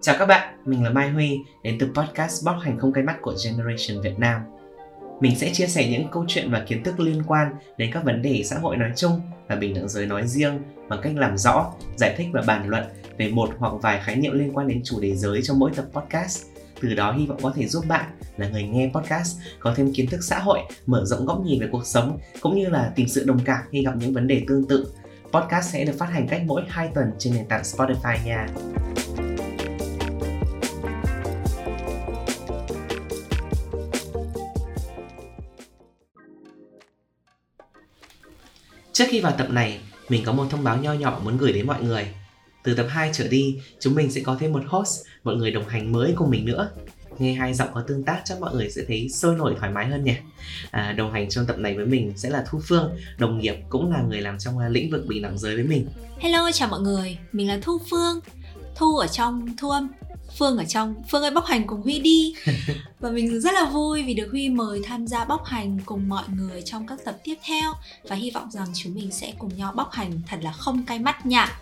Chào các bạn, mình là Mai Huy, đến từ podcast Bóc Hành Không Cây Mắt của Generation Việt Nam. Mình sẽ chia sẻ những câu chuyện và kiến thức liên quan đến các vấn đề xã hội nói chung và bình đẳng giới nói riêng bằng cách làm rõ, giải thích và bàn luận về một hoặc vài khái niệm liên quan đến chủ đề giới trong mỗi tập podcast. Từ đó hy vọng có thể giúp bạn là người nghe podcast có thêm kiến thức xã hội, mở rộng góc nhìn về cuộc sống cũng như là tìm sự đồng cảm khi gặp những vấn đề tương tự. Podcast sẽ được phát hành cách mỗi 2 tuần trên nền tảng Spotify nha. Trước khi vào tập này, mình có một thông báo nho nhỏ muốn gửi đến mọi người. Từ tập 2 trở đi, chúng mình sẽ có thêm một host, một người đồng hành mới cùng mình nữa. Nghe hai giọng có tương tác chắc mọi người sẽ thấy sôi nổi thoải mái hơn nhỉ. À, đồng hành trong tập này với mình sẽ là Thu Phương, đồng nghiệp cũng là người làm trong lĩnh vực bình đẳng giới với mình. Hello, chào mọi người, mình là Thu Phương. Thu ở trong Thu âm, Phương ở trong Phương ơi bóc hành cùng Huy đi Và mình rất là vui vì được Huy mời tham gia bóc hành cùng mọi người trong các tập tiếp theo Và hy vọng rằng chúng mình sẽ cùng nhau bóc hành thật là không cay mắt nhạ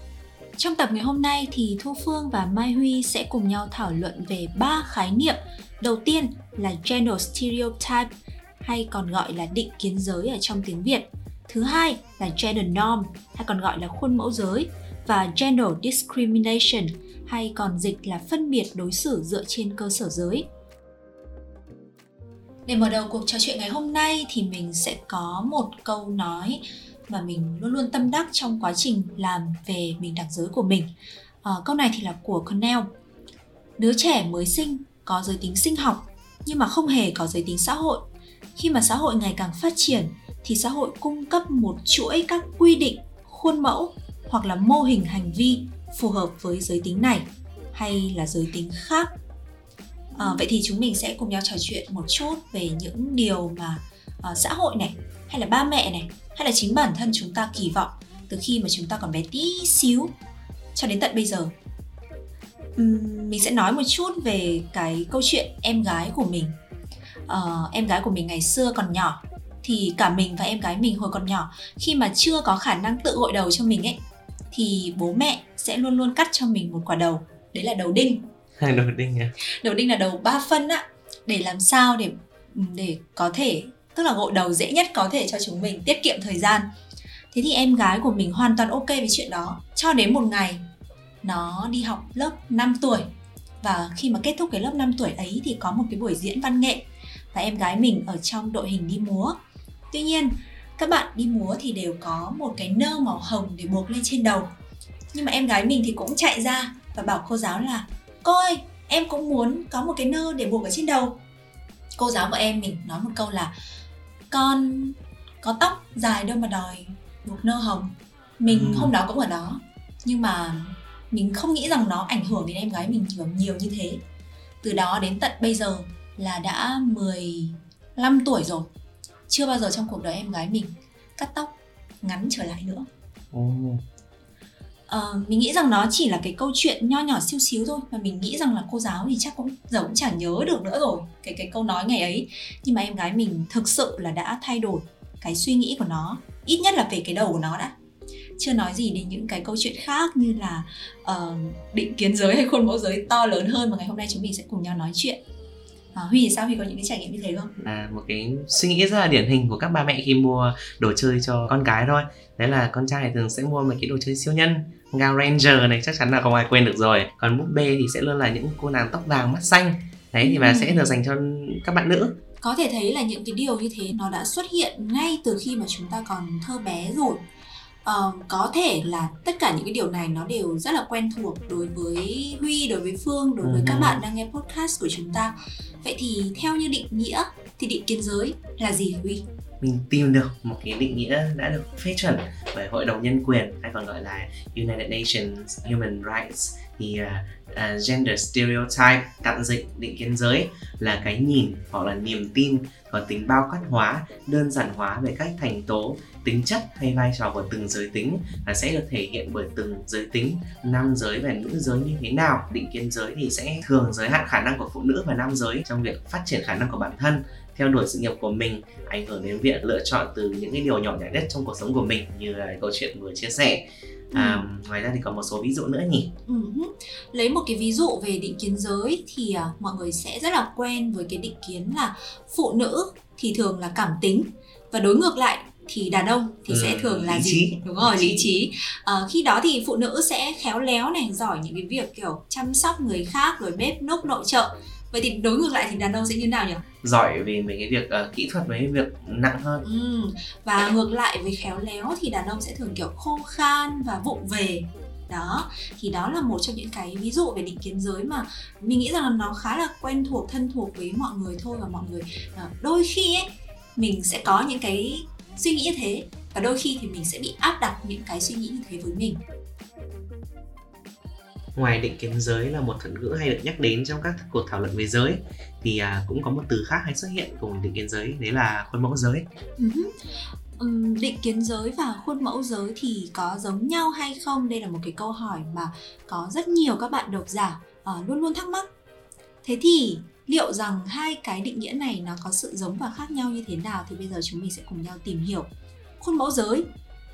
trong tập ngày hôm nay thì Thu Phương và Mai Huy sẽ cùng nhau thảo luận về ba khái niệm. Đầu tiên là gender stereotype, hay còn gọi là định kiến giới ở trong tiếng Việt. Thứ hai là gender norm, hay còn gọi là khuôn mẫu giới và gender discrimination, hay còn dịch là phân biệt đối xử dựa trên cơ sở giới. Để mở đầu cuộc trò chuyện ngày hôm nay thì mình sẽ có một câu nói mà mình luôn luôn tâm đắc trong quá trình làm về bình đẳng giới của mình. À, câu này thì là của Cornell. Đứa trẻ mới sinh có giới tính sinh học nhưng mà không hề có giới tính xã hội. Khi mà xã hội ngày càng phát triển thì xã hội cung cấp một chuỗi các quy định, khuôn mẫu hoặc là mô hình hành vi phù hợp với giới tính này hay là giới tính khác à, vậy thì chúng mình sẽ cùng nhau trò chuyện một chút về những điều mà uh, xã hội này hay là ba mẹ này hay là chính bản thân chúng ta kỳ vọng từ khi mà chúng ta còn bé tí xíu cho đến tận bây giờ? Uhm, mình sẽ nói một chút về cái câu chuyện em gái của mình. Uh, em gái của mình ngày xưa còn nhỏ thì cả mình và em gái mình hồi còn nhỏ khi mà chưa có khả năng tự gội đầu cho mình ấy thì bố mẹ sẽ luôn luôn cắt cho mình một quả đầu đấy là đầu đinh. Đầu đinh à? Đầu đinh là đầu ba phân á để làm sao để để có thể tức là gội đầu dễ nhất có thể cho chúng mình, tiết kiệm thời gian. Thế thì em gái của mình hoàn toàn ok với chuyện đó. Cho đến một ngày, nó đi học lớp 5 tuổi. Và khi mà kết thúc cái lớp 5 tuổi ấy thì có một cái buổi diễn văn nghệ. Và em gái mình ở trong đội hình đi múa. Tuy nhiên, các bạn đi múa thì đều có một cái nơ màu hồng để buộc lên trên đầu. Nhưng mà em gái mình thì cũng chạy ra và bảo cô giáo là, cô ơi, em cũng muốn có một cái nơ để buộc ở trên đầu. Cô giáo của em mình nói một câu là con có tóc dài đâu mà đòi buộc nơ hồng mình ừ. hôm đó cũng ở đó nhưng mà mình không nghĩ rằng nó ảnh hưởng đến em gái mình nhiều, nhiều như thế từ đó đến tận bây giờ là đã 15 tuổi rồi chưa bao giờ trong cuộc đời em gái mình cắt tóc ngắn trở lại nữa oh. Uh, mình nghĩ rằng nó chỉ là cái câu chuyện nho nhỏ siêu xíu thôi và mình nghĩ rằng là cô giáo thì chắc cũng giờ cũng chẳng nhớ được nữa rồi cái cái câu nói ngày ấy. Nhưng mà em gái mình thực sự là đã thay đổi cái suy nghĩ của nó ít nhất là về cái đầu của nó đã. Chưa nói gì đến những cái câu chuyện khác như là uh, định kiến giới hay khuôn mẫu giới to lớn hơn mà ngày hôm nay chúng mình sẽ cùng nhau nói chuyện. À, huy thì sao? Huy có những cái trải nghiệm như thế không? Là một cái suy nghĩ rất là điển hình của các ba mẹ khi mua đồ chơi cho con cái thôi. Đấy là con trai thường sẽ mua một cái đồ chơi siêu nhân. Gao Ranger này chắc chắn là không ai quên được rồi. Còn búp bê thì sẽ luôn là những cô nàng tóc vàng mắt xanh. Đấy thì mà ừ. sẽ được dành cho các bạn nữ. Có thể thấy là những cái điều như thế nó đã xuất hiện ngay từ khi mà chúng ta còn thơ bé rồi. Uh, có thể là tất cả những cái điều này nó đều rất là quen thuộc đối với huy đối với phương đối với uh-huh. các bạn đang nghe podcast của chúng ta. Vậy thì theo như định nghĩa thì định kiến giới là gì huy mình tìm được một cái định nghĩa đã được phê chuẩn bởi hội đồng nhân quyền hay còn gọi là United Nations Human Rights. Thì uh, uh, gender stereotype cạn dịch định kiến giới là cái nhìn hoặc là niềm tin có tính bao quát hóa đơn giản hóa về cách thành tố tính chất hay vai trò của từng giới tính là sẽ được thể hiện bởi từng giới tính nam giới và nữ giới như thế nào định kiến giới thì sẽ thường giới hạn khả năng của phụ nữ và nam giới trong việc phát triển khả năng của bản thân theo đuổi sự nghiệp của mình ảnh hưởng đến việc lựa chọn từ những cái điều nhỏ nhặt nhất trong cuộc sống của mình như là câu chuyện vừa chia sẻ à, ừ. ngoài ra thì còn một số ví dụ nữa nhỉ ừ. lấy một cái ví dụ về định kiến giới thì uh, mọi người sẽ rất là quen với cái định kiến là phụ nữ thì thường là cảm tính và đối ngược lại thì đàn ông thì ừ, sẽ thường là gì? trí. đúng rồi lý trí. à, khi đó thì phụ nữ sẽ khéo léo này giỏi những cái việc kiểu chăm sóc người khác rồi bếp núc nội trợ. Vậy thì đối ngược lại thì đàn ông sẽ như nào nhỉ? Giỏi về mấy cái việc uh, kỹ thuật mấy cái việc nặng hơn. Ừ. và ngược lại với khéo léo thì đàn ông sẽ thường kiểu khô khan và vụng về đó thì đó là một trong những cái ví dụ về định kiến giới mà mình nghĩ rằng là nó khá là quen thuộc thân thuộc với mọi người thôi và mọi người uh, đôi khi ấy mình sẽ có những cái suy nghĩ như thế và đôi khi thì mình sẽ bị áp đặt những cái suy nghĩ như thế với mình. Ngoài định kiến giới là một thuật ngữ hay được nhắc đến trong các cuộc thảo luận về giới thì à, cũng có một từ khác hay xuất hiện cùng định kiến giới đấy là khuôn mẫu giới um, định kiến giới và khuôn mẫu giới thì có giống nhau hay không? Đây là một cái câu hỏi mà có rất nhiều các bạn độc giả uh, luôn luôn thắc mắc. Thế thì liệu rằng hai cái định nghĩa này nó có sự giống và khác nhau như thế nào thì bây giờ chúng mình sẽ cùng nhau tìm hiểu. Khuôn mẫu giới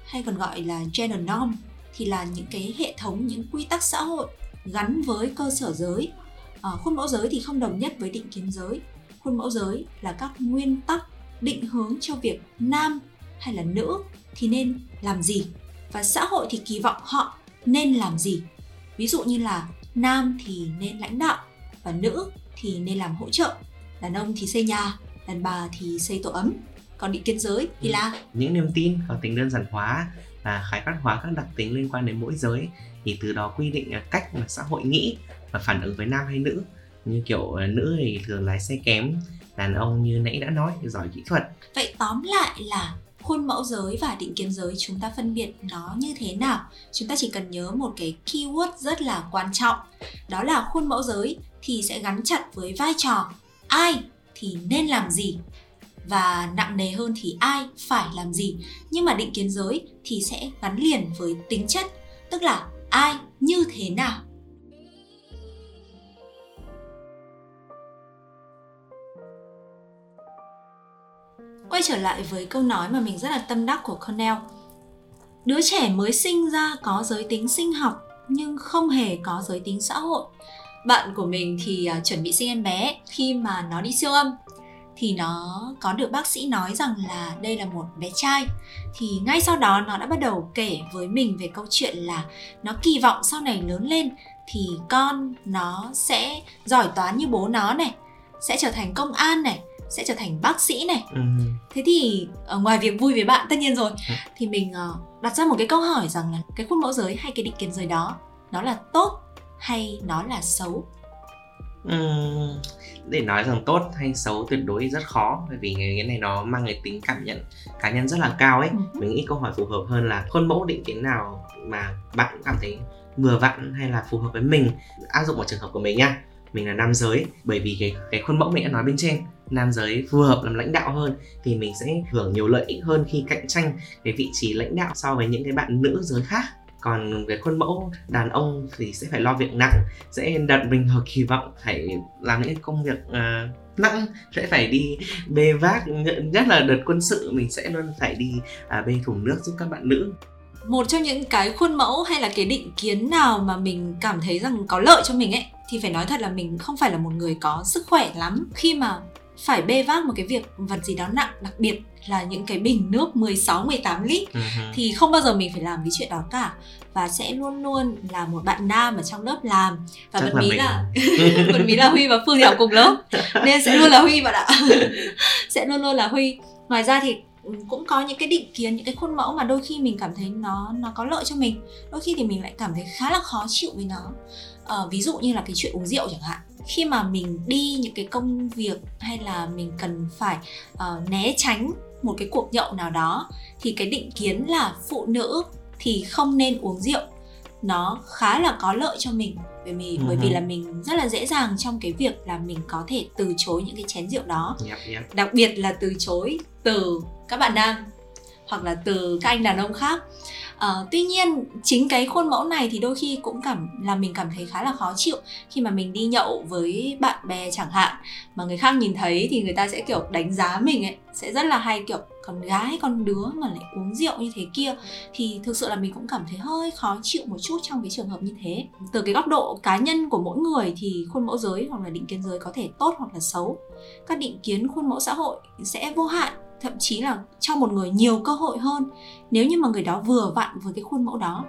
hay còn gọi là gender norm thì là những cái hệ thống những quy tắc xã hội gắn với cơ sở giới. À, khuôn mẫu giới thì không đồng nhất với định kiến giới. Khuôn mẫu giới là các nguyên tắc định hướng cho việc nam hay là nữ thì nên làm gì? Và xã hội thì kỳ vọng họ nên làm gì? Ví dụ như là nam thì nên lãnh đạo và nữ thì nên làm hỗ trợ. Đàn ông thì xây nhà đàn bà thì xây tổ ấm. Còn định kiến giới thì là? Những niềm tin có tính đơn giản hóa là khái quát hóa các đặc tính liên quan đến mỗi giới thì từ đó quy định cách mà xã hội nghĩ và phản ứng với nam hay nữ. Như kiểu à, nữ thì thường lái xe kém đàn ông như nãy đã nói giỏi kỹ thuật. Vậy tóm lại là khuôn mẫu giới và định kiến giới chúng ta phân biệt nó như thế nào? Chúng ta chỉ cần nhớ một cái keyword rất là quan trọng. Đó là khuôn mẫu giới thì sẽ gắn chặt với vai trò ai thì nên làm gì? Và nặng nề hơn thì ai phải làm gì? Nhưng mà định kiến giới thì sẽ gắn liền với tính chất, tức là ai như thế nào? Quay trở lại với câu nói mà mình rất là tâm đắc của Cornell. Đứa trẻ mới sinh ra có giới tính sinh học, nhưng không hề có giới tính xã hội. Bạn của mình thì à, chuẩn bị sinh em bé. Khi mà nó đi siêu âm, thì nó có được bác sĩ nói rằng là đây là một bé trai. Thì ngay sau đó nó đã bắt đầu kể với mình về câu chuyện là nó kỳ vọng sau này lớn lên thì con nó sẽ giỏi toán như bố nó này, sẽ trở thành công an này sẽ trở thành bác sĩ này. Ừ. thế thì ở ngoài việc vui với bạn tất nhiên rồi ừ. thì mình uh, đặt ra một cái câu hỏi rằng là cái khuôn mẫu giới hay cái định kiến giới đó nó là tốt hay nó là xấu? Uhm, để nói rằng tốt hay xấu tuyệt đối rất khó bởi vì cái này nó mang cái tính cảm nhận cá nhân rất là cao ấy. Uh mình nghĩ câu hỏi phù hợp hơn là khuôn mẫu định kiến nào mà bạn cảm thấy vừa vặn hay là phù hợp với mình. Áp dụng vào trường hợp của mình nha mình là nam giới bởi vì cái cái khuôn mẫu mình đã nói bên trên nam giới phù hợp làm lãnh đạo hơn thì mình sẽ hưởng nhiều lợi ích hơn khi cạnh tranh cái vị trí lãnh đạo so với những cái bạn nữ giới khác. Còn về khuôn mẫu đàn ông thì sẽ phải lo việc nặng sẽ đặt mình vào kỳ vọng phải làm những công việc uh, nặng sẽ phải đi bê vác nhất là đợt quân sự mình sẽ luôn phải đi uh, bê thùng nước giúp các bạn nữ một trong những cái khuôn mẫu hay là cái định kiến nào mà mình cảm thấy rằng có lợi cho mình ấy thì phải nói thật là mình không phải là một người có sức khỏe lắm. Khi mà phải bê vác một cái việc vật gì đó nặng đặc biệt là những cái bình nước 16 18 lít uh-huh. thì không bao giờ mình phải làm cái chuyện đó cả. Và sẽ luôn luôn là một bạn nam ở trong lớp làm. Và bật mí là bật mí là Huy và Phương thì học cùng lớp. Nên sẽ luôn là Huy bạn ạ. Sẽ luôn luôn là Huy. Ngoài ra thì cũng có những cái định kiến những cái khuôn mẫu mà đôi khi mình cảm thấy nó nó có lợi cho mình. Đôi khi thì mình lại cảm thấy khá là khó chịu với nó. À, ví dụ như là cái chuyện uống rượu chẳng hạn. Khi mà mình đi những cái công việc hay là mình cần phải uh, né tránh một cái cuộc nhậu nào đó thì cái định kiến là phụ nữ thì không nên uống rượu. Nó khá là có lợi cho mình bởi vì uh-huh. bởi vì là mình rất là dễ dàng trong cái việc là mình có thể từ chối những cái chén rượu đó. Yep, yep. đặc biệt là từ chối từ các bạn nam hoặc là từ các anh đàn ông khác. À, tuy nhiên chính cái khuôn mẫu này thì đôi khi cũng cảm làm mình cảm thấy khá là khó chịu khi mà mình đi nhậu với bạn bè chẳng hạn. Mà người khác nhìn thấy thì người ta sẽ kiểu đánh giá mình ấy sẽ rất là hay kiểu con gái con đứa mà lại uống rượu như thế kia. Thì thực sự là mình cũng cảm thấy hơi khó chịu một chút trong cái trường hợp như thế. Từ cái góc độ cá nhân của mỗi người thì khuôn mẫu giới hoặc là định kiến giới có thể tốt hoặc là xấu. Các định kiến khuôn mẫu xã hội sẽ vô hạn thậm chí là cho một người nhiều cơ hội hơn nếu như mà người đó vừa vặn với cái khuôn mẫu đó.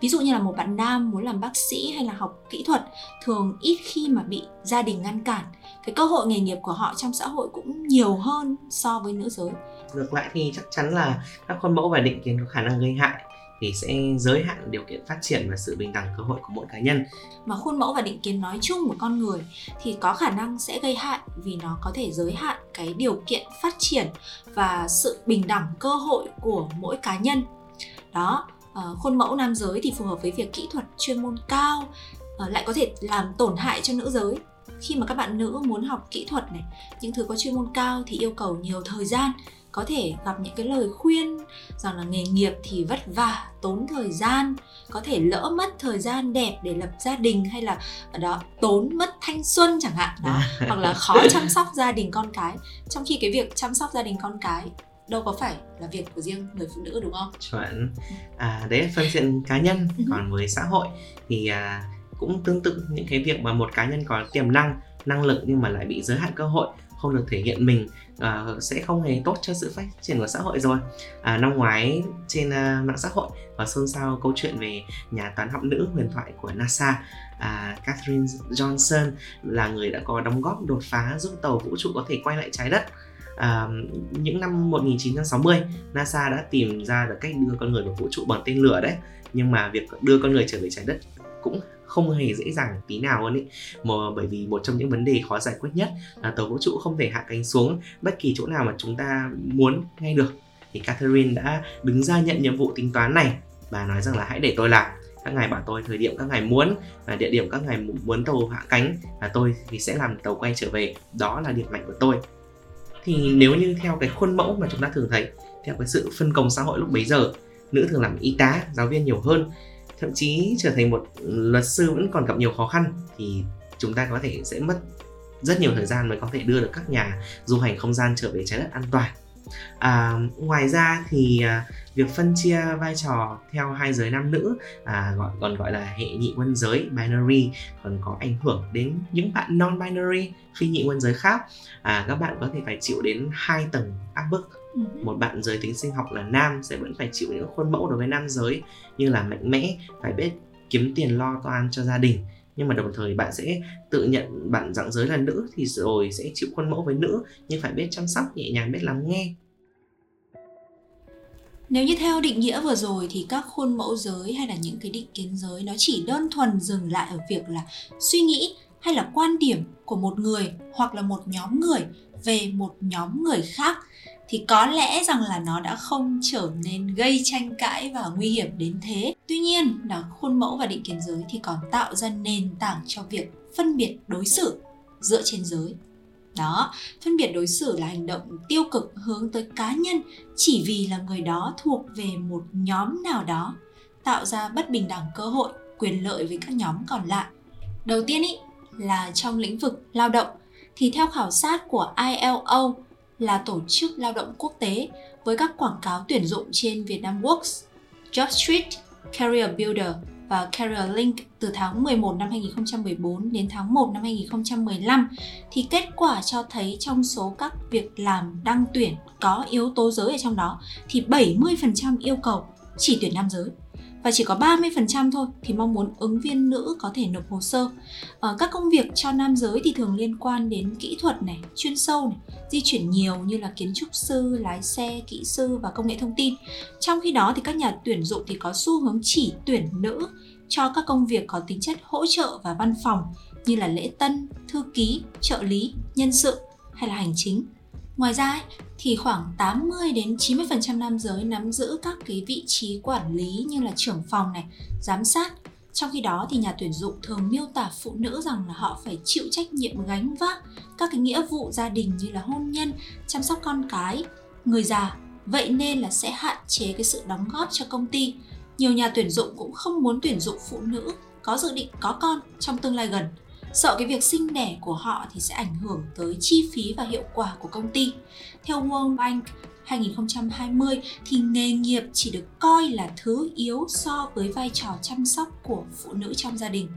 Ví dụ như là một bạn nam muốn làm bác sĩ hay là học kỹ thuật, thường ít khi mà bị gia đình ngăn cản. Cái cơ hội nghề nghiệp của họ trong xã hội cũng nhiều hơn so với nữ giới. Ngược lại thì chắc chắn là các khuôn mẫu và định kiến có khả năng gây hại thì sẽ giới hạn điều kiện phát triển và sự bình đẳng cơ hội của mỗi cá nhân. Mà khuôn mẫu và định kiến nói chung của con người thì có khả năng sẽ gây hại vì nó có thể giới hạn cái điều kiện phát triển và sự bình đẳng cơ hội của mỗi cá nhân. Đó, ờ, khuôn mẫu nam giới thì phù hợp với việc kỹ thuật chuyên môn cao ờ, lại có thể làm tổn hại cho nữ giới khi mà các bạn nữ muốn học kỹ thuật này những thứ có chuyên môn cao thì yêu cầu nhiều thời gian có thể gặp những cái lời khuyên rằng là nghề nghiệp thì vất vả tốn thời gian có thể lỡ mất thời gian đẹp để lập gia đình hay là ở đó tốn mất thanh xuân chẳng hạn đó hoặc là khó chăm sóc gia đình con cái. Trong khi cái việc chăm sóc gia đình con cái đâu có phải là việc của riêng người phụ nữ đúng không? Chuẩn. À, đấy là phương diện cá nhân ừ. còn với xã hội. Thì à, cũng tương tự những cái việc mà một cá nhân có tiềm năng năng lực nhưng mà lại bị giới hạn cơ hội không được thể hiện mình uh, sẽ không hề tốt cho sự phát triển của xã hội rồi. À, năm ngoái trên uh, mạng xã hội và xôn xao câu chuyện về nhà toán học nữ huyền thoại của NASA à, Catherine Johnson là người đã có đóng góp đột phá giúp tàu vũ trụ có thể quay lại trái đất. À, những năm 1960 NASA đã tìm ra được cách đưa con người vào vũ trụ bằng tên lửa đấy nhưng mà việc đưa con người trở về trái đất cũng không hề dễ dàng tí nào luôn ý. Mà bởi vì một trong những vấn đề khó giải quyết nhất là tàu vũ trụ không thể hạ cánh xuống bất kỳ chỗ nào mà chúng ta muốn ngay được. Thì Catherine đã đứng ra nhận nhiệm vụ tính toán này bà nói rằng là hãy để tôi làm. Các ngài bảo tôi thời điểm các ngài muốn và địa điểm các ngài muốn tàu hạ cánh và tôi thì sẽ làm tàu quay trở về. Đó là điểm mạnh của tôi. Thì nếu như theo cái khuôn mẫu mà chúng ta thường thấy, theo cái sự phân công xã hội lúc bấy giờ, nữ thường làm y tá, giáo viên nhiều hơn thậm chí trở thành một luật sư vẫn còn gặp nhiều khó khăn thì chúng ta có thể sẽ mất rất nhiều thời gian mới có thể đưa được các nhà du hành không gian trở về trái đất an toàn à, ngoài ra thì à, việc phân chia vai trò theo hai giới nam nữ à, gọi còn gọi là hệ nhị quân giới binary còn có ảnh hưởng đến những bạn non binary phi nhị quân giới khác à, các bạn có thể phải chịu đến hai tầng áp bức một bạn giới tính sinh học là nam sẽ vẫn phải chịu những khuôn mẫu đối với nam giới như là mạnh mẽ phải biết kiếm tiền lo toan cho gia đình. Nhưng mà đồng thời bạn sẽ tự nhận bạn dạng giới là nữ thì rồi sẽ chịu khuôn mẫu với nữ nhưng phải biết chăm sóc nhẹ nhàng biết lắng nghe. Nếu như theo định nghĩa vừa rồi thì các khuôn mẫu giới hay là những cái định kiến giới nó chỉ đơn thuần dừng lại ở việc là suy nghĩ hay là quan điểm của một người hoặc là một nhóm người về một nhóm người khác thì có lẽ rằng là nó đã không trở nên gây tranh cãi và nguy hiểm đến thế. Tuy nhiên là khuôn mẫu và định kiến giới thì còn tạo ra nền tảng cho việc phân biệt đối xử dựa trên giới. Đó, phân biệt đối xử là hành động tiêu cực hướng tới cá nhân chỉ vì là người đó thuộc về một nhóm nào đó, tạo ra bất bình đẳng cơ hội, quyền lợi với các nhóm còn lại. Đầu tiên ý là trong lĩnh vực lao động thì theo khảo sát của ILO là tổ chức lao động quốc tế với các quảng cáo tuyển dụng trên Vietnam Works, JobStreet, Career Builder và Career Link từ tháng 11 năm 2014 đến tháng 1 năm 2015 thì kết quả cho thấy trong số các việc làm đăng tuyển có yếu tố giới ở trong đó thì 70% yêu cầu chỉ tuyển nam giới và chỉ có 30% thôi thì mong muốn ứng viên nữ có thể nộp hồ sơ. Ở các công việc cho nam giới thì thường liên quan đến kỹ thuật này, chuyên sâu này, di chuyển nhiều như là kiến trúc sư, lái xe, kỹ sư và công nghệ thông tin. Trong khi đó thì các nhà tuyển dụng thì có xu hướng chỉ tuyển nữ cho các công việc có tính chất hỗ trợ và văn phòng như là lễ tân, thư ký, trợ lý, nhân sự hay là hành chính. Ngoài ra ấy, thì khoảng 80 đến 90% nam giới nắm giữ các cái vị trí quản lý như là trưởng phòng này, giám sát. Trong khi đó thì nhà tuyển dụng thường miêu tả phụ nữ rằng là họ phải chịu trách nhiệm gánh vác các cái nghĩa vụ gia đình như là hôn nhân, chăm sóc con cái, người già. Vậy nên là sẽ hạn chế cái sự đóng góp cho công ty. Nhiều nhà tuyển dụng cũng không muốn tuyển dụng phụ nữ có dự định có con trong tương lai gần sợ cái việc sinh đẻ của họ thì sẽ ảnh hưởng tới chi phí và hiệu quả của công ty. Theo World Bank, 2020 thì nghề nghiệp chỉ được coi là thứ yếu so với vai trò chăm sóc của phụ nữ trong gia đình.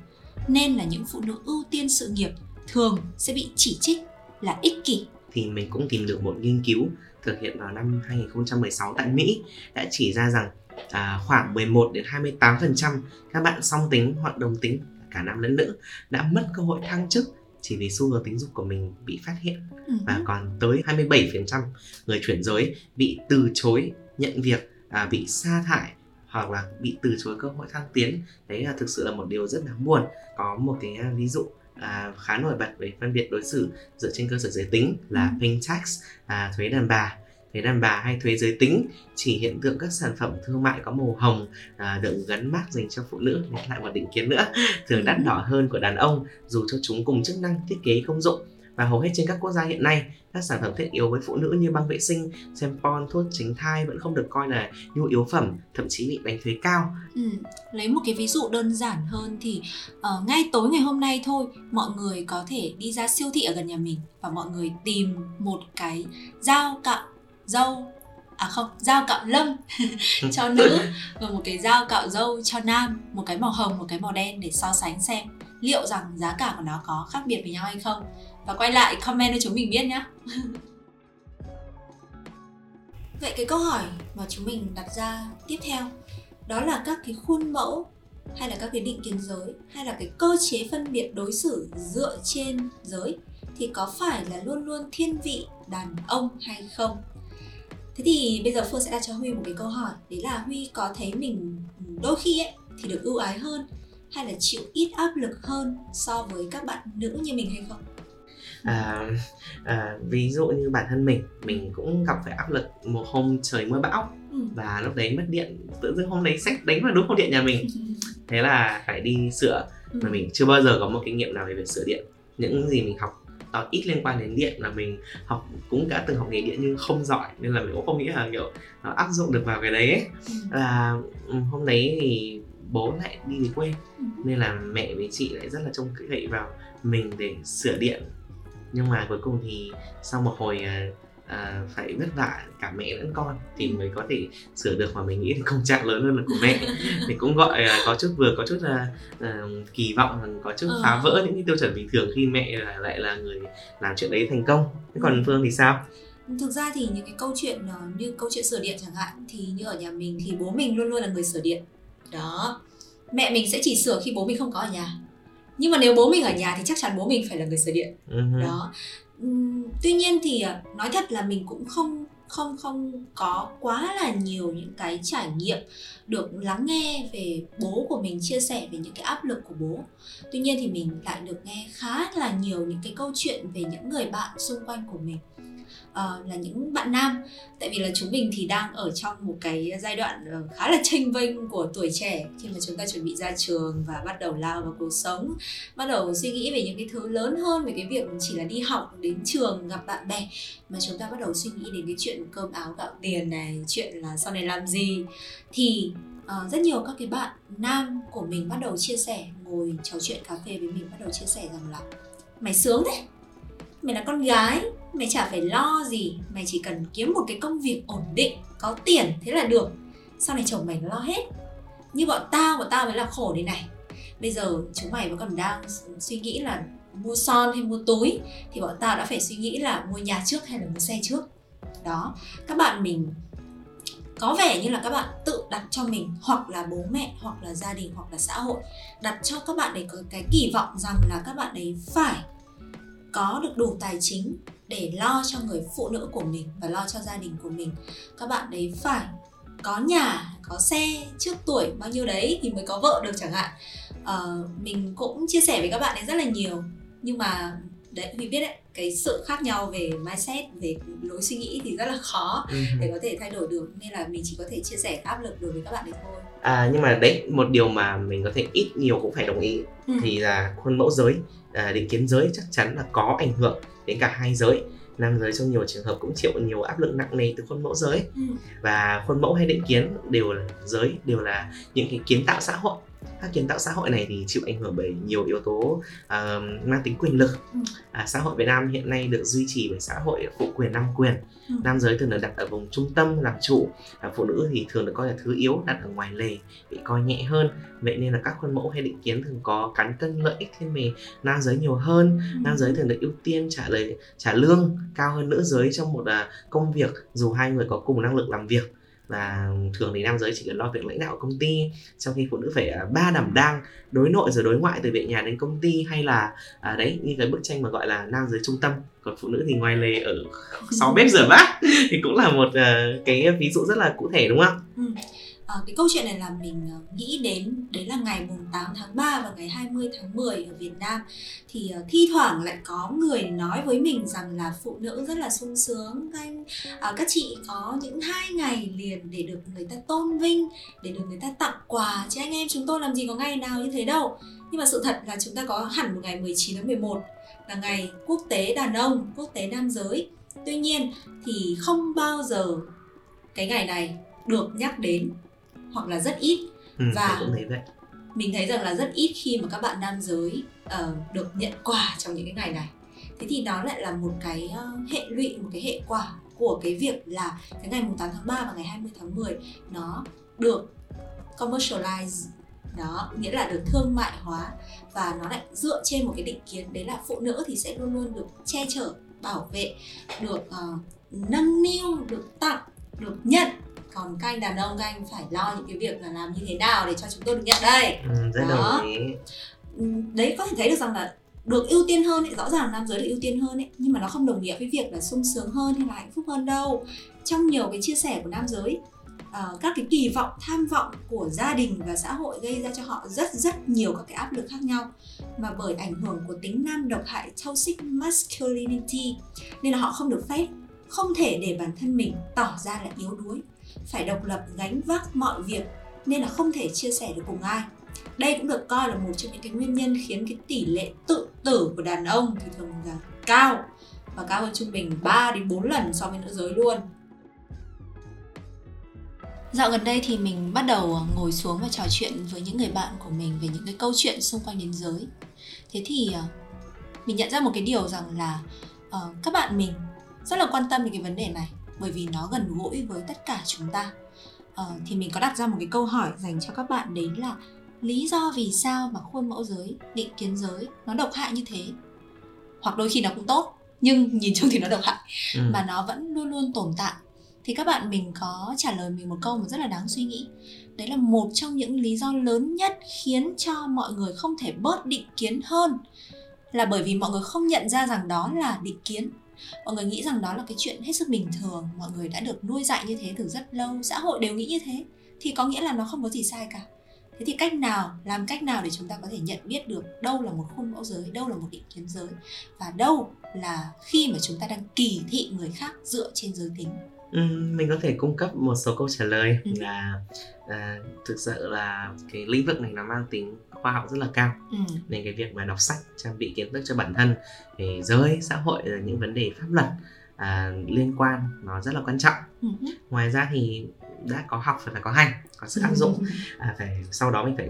Nên là những phụ nữ ưu tiên sự nghiệp thường sẽ bị chỉ trích là ích kỷ. Thì mình cũng tìm được một nghiên cứu thực hiện vào năm 2016 tại Mỹ đã chỉ ra rằng à, khoảng 11 đến 28% các bạn song tính hoặc đồng tính cả nam lẫn nữ đã mất cơ hội thăng chức chỉ vì xu hướng tính dục của mình bị phát hiện Ừ. và còn tới 27% người chuyển giới bị từ chối nhận việc à, bị sa thải hoặc là bị từ chối cơ hội thăng tiến đấy là thực sự là một điều rất đáng buồn có một cái à, ví dụ à, khá nổi bật về phân biệt đối xử dựa trên cơ sở giới tính là Ừ. pink tax à, thuế đàn bà Thế đàn bà hay thuế giới tính chỉ hiện tượng các sản phẩm thương mại có màu hồng à, được gắn mác dành cho phụ nữ Đấy lại một định kiến nữa thường đắt đỏ hơn của đàn ông dù cho chúng cùng chức năng thiết kế công dụng và hầu hết trên các quốc gia hiện nay các sản phẩm thiết yếu với phụ nữ như băng vệ sinh, tampon, thuốc tránh thai vẫn không được coi là nhu yếu phẩm, thậm chí bị đánh thuế cao. Ừ. Lấy một cái ví dụ đơn giản hơn thì uh, ngay tối ngày hôm nay thôi mọi người có thể đi ra siêu thị ở gần nhà mình và mọi người tìm một cái dao cạo dâu à không, dao cạo lông cho nữ và một cái dao cạo râu cho nam, một cái màu hồng, một cái màu đen để so sánh xem liệu rằng giá cả của nó có khác biệt với nhau hay không. Và quay lại comment cho chúng mình biết nhé vậy cái câu hỏi mà chúng mình đặt ra tiếp theo, đó là các cái khuôn mẫu hay là các cái định kiến giới hay là cái cơ chế phân biệt đối xử dựa trên giới thì có phải là luôn luôn thiên vị đàn ông hay không? Thế thì bây giờ phương sẽ đặt cho huy một cái câu hỏi đấy là huy có thấy mình đôi khi ấy thì được ưu ái hơn hay là chịu ít áp lực hơn so với các bạn nữ như mình hay không À, à, ví dụ như bản thân mình, mình cũng gặp phải áp lực một hôm trời mưa bão ừ. và lúc đấy mất điện, tự dưng hôm đấy sách đánh vào đúng không điện nhà mình. Thế là phải đi sửa Ừ. mà mình chưa bao giờ có một kinh nghiệm nào về việc sửa điện. Những gì mình học nó ít liên quan đến điện là mình học cũng đã từng học nghề điện nhưng không giỏi nên là mình cũng không nghĩ là kiểu nó áp dụng được vào cái đấy ấy. Ừ. là ừ, hôm đấy thì bố lại đi về quê Ừ. nên là mẹ với chị lại rất là trông cậy vào mình để sửa điện nhưng mà cuối cùng thì sau một hồi à, à, phải vất vả cả mẹ lẫn con thì mới có thể sửa được mà mình nghĩ công trạng lớn hơn là của mẹ. Thì cũng gọi là có chút vừa có chút là à, kỳ vọng có chút Ờ. phá vỡ những cái tiêu chuẩn bình thường khi mẹ là, lại là người làm chuyện đấy thành công. Thế còn phương thì sao? Thực ra thì những cái câu chuyện ờ, như câu chuyện sửa điện chẳng hạn thì như ở nhà mình thì bố mình luôn luôn là người sửa điện. Đó. Mẹ mình sẽ chỉ sửa khi bố mình không có ở nhà. Nhưng mà nếu bố mình ở nhà thì chắc chắn bố mình phải là người sửa điện. Ừ. đó tuy nhiên thì à, nói thật là mình cũng không không không có quá là nhiều những cái trải nghiệm được lắng nghe về bố của mình, chia sẻ về những cái áp lực của bố. Tuy nhiên thì mình lại được nghe khá là nhiều những cái câu chuyện về những người bạn xung quanh của mình. Ờ, là những bạn nam. Tại vì là chúng mình thì đang ở trong một cái giai đoạn ờ, khá là tranh vinh của tuổi trẻ khi mà chúng ta chuẩn bị ra trường và bắt đầu lao vào cuộc sống bắt đầu suy nghĩ về những cái thứ lớn hơn về cái việc chỉ là đi học đến trường gặp bạn bè. Mà chúng ta bắt đầu suy nghĩ đến cái chuyện cơm áo gạo tiền này chuyện là sau này làm gì. Thì uh, rất nhiều các cái bạn nam của mình bắt đầu chia sẻ ngồi trò chuyện cà phê với mình bắt đầu chia sẻ rằng là mày sướng thế mày là con gái mày chả phải lo gì, mày chỉ cần kiếm một cái công việc ổn định, có tiền thế là được. Sau này chồng mày nó lo hết. Như bọn tao bọn tao mới là khổ đây này. Bây giờ chúng mày vẫn còn đang suy nghĩ là mua son hay mua túi, thì bọn tao đã phải suy nghĩ là mua nhà trước hay là mua xe trước. Đó, các bạn mình có vẻ như là các bạn tự đặt cho mình hoặc là bố mẹ, hoặc là gia đình, hoặc là xã hội, đặt cho các bạn ấy có cái kỳ vọng rằng là các bạn ấy phải có được đủ tài chính để lo cho người phụ nữ của mình và lo cho gia đình của mình. Các bạn ấy phải có nhà có xe trước tuổi bao nhiêu đấy thì mới có vợ được chẳng hạn. Uh, mình cũng chia sẻ với các bạn ấy rất là nhiều. Nhưng mà đấy mình biết đấy cái sự khác nhau về mindset về lối suy nghĩ thì rất là khó Ừ. để có thể thay đổi được nên là mình chỉ có thể chia sẻ áp lực đối với các bạn ấy thôi À, nhưng mà đấy một điều mà mình có thể ít nhiều cũng phải đồng ý Ừ. thì là khuôn mẫu giới à, định kiến giới chắc chắn là có ảnh hưởng đến cả hai giới nam giới trong nhiều trường hợp cũng chịu nhiều áp lực nặng nề từ khuôn mẫu giới Ừ. và khuôn mẫu hay định kiến đều là giới đều là những cái kiến tạo xã hội các kiến tạo xã hội này thì chịu ảnh hưởng bởi nhiều yếu tố uh, mang tính quyền lực Ừ. à, xã hội Việt Nam hiện nay được duy trì bởi xã hội phụ quyền nam quyền Ừ. nam giới thường được đặt ở vùng trung tâm làm chủ à, phụ nữ thì thường được coi là thứ yếu đặt ở ngoài lề bị coi nhẹ hơn vậy nên là các khuôn mẫu hay định kiến thường có cán cân lợi ích thiên về nam giới nhiều hơn Ừ. nam giới thường được ưu tiên trả lời trả lương cao hơn nữ giới trong một à, công việc dù hai người có cùng năng lực làm việc và thường thì nam giới chỉ cần lo việc lãnh đạo công ty trong khi phụ nữ phải à, ba đảm đang đối nội rồi đối ngoại từ việc nhà đến công ty hay là à, đấy như cái bức tranh mà gọi là nam giới trung tâm còn phụ nữ thì ngoài lề ở sau bếp rửa bát thì cũng là một uh, cái ví dụ rất là cụ thể đúng không? Ừ. À, cái câu chuyện này làm mình ờ, nghĩ đến đấy là ngày mùng 8 tháng 3 và ngày 20 tháng 10 ở Việt Nam. Thì uh, thi thoảng lại có người nói với mình rằng là phụ nữ rất là sung sướng anh à, các chị có những hai ngày liền để được người ta tôn vinh để được người ta tặng quà. Chứ anh em chúng tôi làm gì có ngày nào như thế đâu. Nhưng mà sự thật là chúng ta có hẳn một ngày 19 tháng 11 là ngày quốc tế đàn ông quốc tế nam giới. Tuy nhiên thì không bao giờ cái ngày này được nhắc đến hoặc là rất ít Ừ, Và- cũng thấy vậy. mình thấy rằng là rất ít khi mà các bạn nam giới ờ, được nhận quà trong những cái ngày này thế thì đó lại là một cái ờ, hệ lụy một cái hệ quả của cái việc là cái ngày mùng 8 tháng 3 và ngày 20 tháng 10 nó được commercialize đó nghĩa là được thương mại hóa và nó lại dựa trên một cái định kiến đấy là phụ nữ thì sẽ luôn luôn được che chở bảo vệ được ờ, nâng niu được tặng được nhận còn các anh đàn ông các anh phải lo những cái việc là làm như thế nào để cho chúng tôi được nhận đây Ừ, rất Đó. đồng ý. Ừm, đấy có thể thấy được rằng là được ưu tiên hơn ấy, rõ ràng nam giới được ưu tiên hơn ấy nhưng mà nó không đồng nghĩa với việc là sung sướng hơn hay là hạnh phúc hơn đâu trong nhiều cái chia sẻ của nam giới ờ, các cái kỳ vọng tham vọng của gia đình và xã hội gây ra cho họ rất rất nhiều các cái áp lực khác nhau mà bởi ảnh hưởng của tính nam độc hại toxic masculinity nên là họ không được phép không thể để bản thân mình tỏ ra là yếu đuối phải độc lập gánh vác mọi việc nên là không thể chia sẻ được cùng ai đây cũng được coi là một trong những cái nguyên nhân khiến cái tỷ lệ tự tử của đàn ông thì thường là cao và cao hơn trung bình 3 đến 4 lần so với nữ giới luôn. Dạo gần đây thì mình bắt đầu ngồi xuống và trò chuyện với những người bạn của mình về những cái câu chuyện xung quanh đến giới. Thế thì ờ, mình nhận ra một cái điều rằng là uh, các bạn mình rất là quan tâm đến cái vấn đề này bởi vì nó gần gũi với tất cả chúng ta. Ờ, thì mình có đặt ra một cái câu hỏi dành cho các bạn đấy là lý do vì sao mà khuôn mẫu giới định kiến giới nó độc hại như thế hoặc đôi khi nó cũng tốt nhưng nhìn chung thì nó độc hại Ừ. mà nó vẫn luôn luôn tồn tại thì các bạn mình có trả lời mình một câu mà rất là đáng suy nghĩ đấy là một trong những lý do lớn nhất khiến cho mọi người không thể bớt định kiến hơn là bởi vì mọi người không nhận ra rằng đó là định kiến mọi người nghĩ rằng đó là cái chuyện hết sức bình thường, mọi người đã được nuôi dạy như thế từ rất lâu, xã hội đều nghĩ như thế, thì có nghĩa là nó không có gì sai cả. Thế thì cách nào, làm cách nào để chúng ta có thể nhận biết được đâu là một khuôn mẫu giới, đâu là một định kiến giới, và đâu là khi mà chúng ta đang kỳ thị người khác dựa trên giới tính? Ừ, mình có thể cung cấp một số câu trả lời Ừ. là à, thực sự là cái lĩnh vực này nó mang tính khoa học rất là cao ừ. nên cái việc mà đọc sách trang bị kiến thức cho bản thân về giới xã hội rồi những vấn đề pháp luật à, liên quan nó rất là quan trọng Ừ. ngoài ra thì đã có học phải phải có hành có sự áp dụng à, phải sau đó mình phải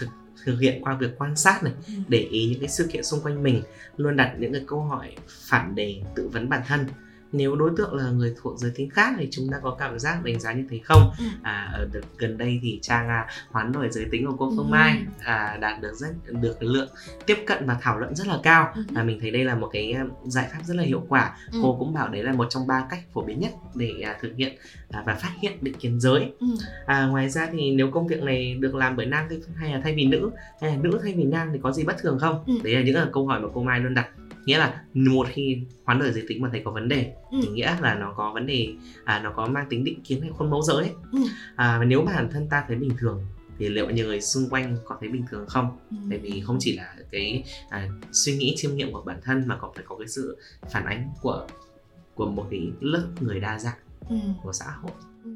thực thực hiện qua việc quan sát này Ừ. để ý những cái sự kiện xung quanh mình luôn đặt những cái câu hỏi phản đề tự vấn bản thân nếu đối tượng là người thuộc giới tính khác thì chúng ta có cảm giác đánh giá như thế không Ừ. à, ở đợt gần đây thì trang à, hoán đổi giới tính của cô Phương Ừ. Mai à, đạt được rất được lượng tiếp cận và thảo luận rất là cao Ừ. và mình thấy đây là một cái à, giải pháp rất là hiệu quả Ừ. cô cũng bảo đấy là một trong ba cách phổ biến nhất để à, thực hiện à, và phát hiện định kiến giới Ừ. à, ngoài ra thì nếu công việc này được làm bởi nam hay là thay vì nữ hay là nữ thay vì nam thì có gì bất thường không Ừ. đấy là những là câu hỏi mà cô Mai luôn đặt nghĩa là một khi hoán đổi giới tính mà thấy có vấn đề Ừ. thì nghĩa là nó có vấn đề à, nó có mang tính định kiến hay khuôn mẫu giới ấy. Ừ. à, và nếu bản thân ta thấy bình thường thì liệu nhiều người xung quanh có thấy bình thường không Ừ. bởi vì không chỉ là cái à, suy nghĩ chiêm nghiệm của bản thân mà còn phải có cái sự phản ánh của của một cái lớp người đa dạng Ừ. của xã hội Ừ.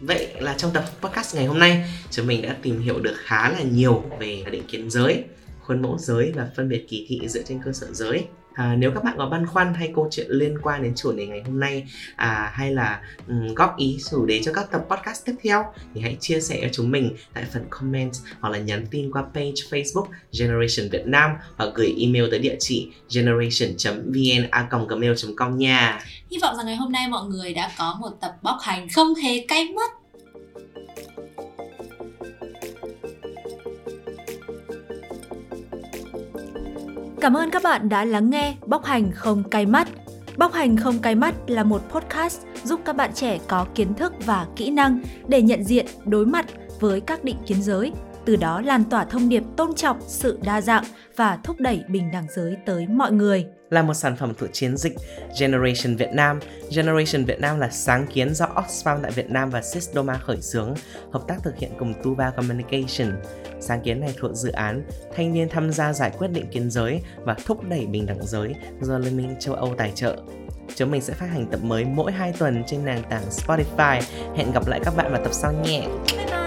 Vậy là trong tập podcast ngày hôm nay chúng mình đã tìm hiểu được khá là nhiều về định kiến giới, khuôn mẫu giới và phân biệt kỳ thị dựa trên cơ sở giới à, nếu các bạn có băn khoăn hay câu chuyện liên quan đến chủ đề ngày hôm nay à, hay là um, góp ý chủ đề cho các tập podcast tiếp theo thì hãy chia sẻ cho chúng mình tại phần comment hoặc là nhắn tin qua page Facebook Generation Việt Nam hoặc gửi email tới địa chỉ generation.vn@gmail.com nha. Hy vọng rằng ngày hôm nay mọi người đã có một tập bóc hành không hề cay mắt Cảm ơn các bạn đã lắng nghe Bóc Hành Không Cay Mắt. Bóc Hành Không Cay Mắt là một podcast giúp các bạn trẻ có kiến thức và kỹ năng để nhận diện, đối mặt với các định kiến giới, từ đó lan tỏa thông điệp tôn trọng sự đa dạng và thúc đẩy bình đẳng giới tới mọi người. Là một sản phẩm của chiến dịch Generation Việt Nam, Generation Việt Nam là sáng kiến do Oxfam tại Việt Nam và Sysdoma khởi xướng, hợp tác thực hiện cùng Tuva Communication. Sáng kiến này thuộc dự án Thanh niên tham gia giải quyết định kiến giới và thúc đẩy bình đẳng giới do Liên minh châu Âu tài trợ. Chúng mình sẽ phát hành tập mới mỗi 2 tuần trên nền tảng Spotify. Hẹn gặp lại các bạn vào tập sau nhé. Bye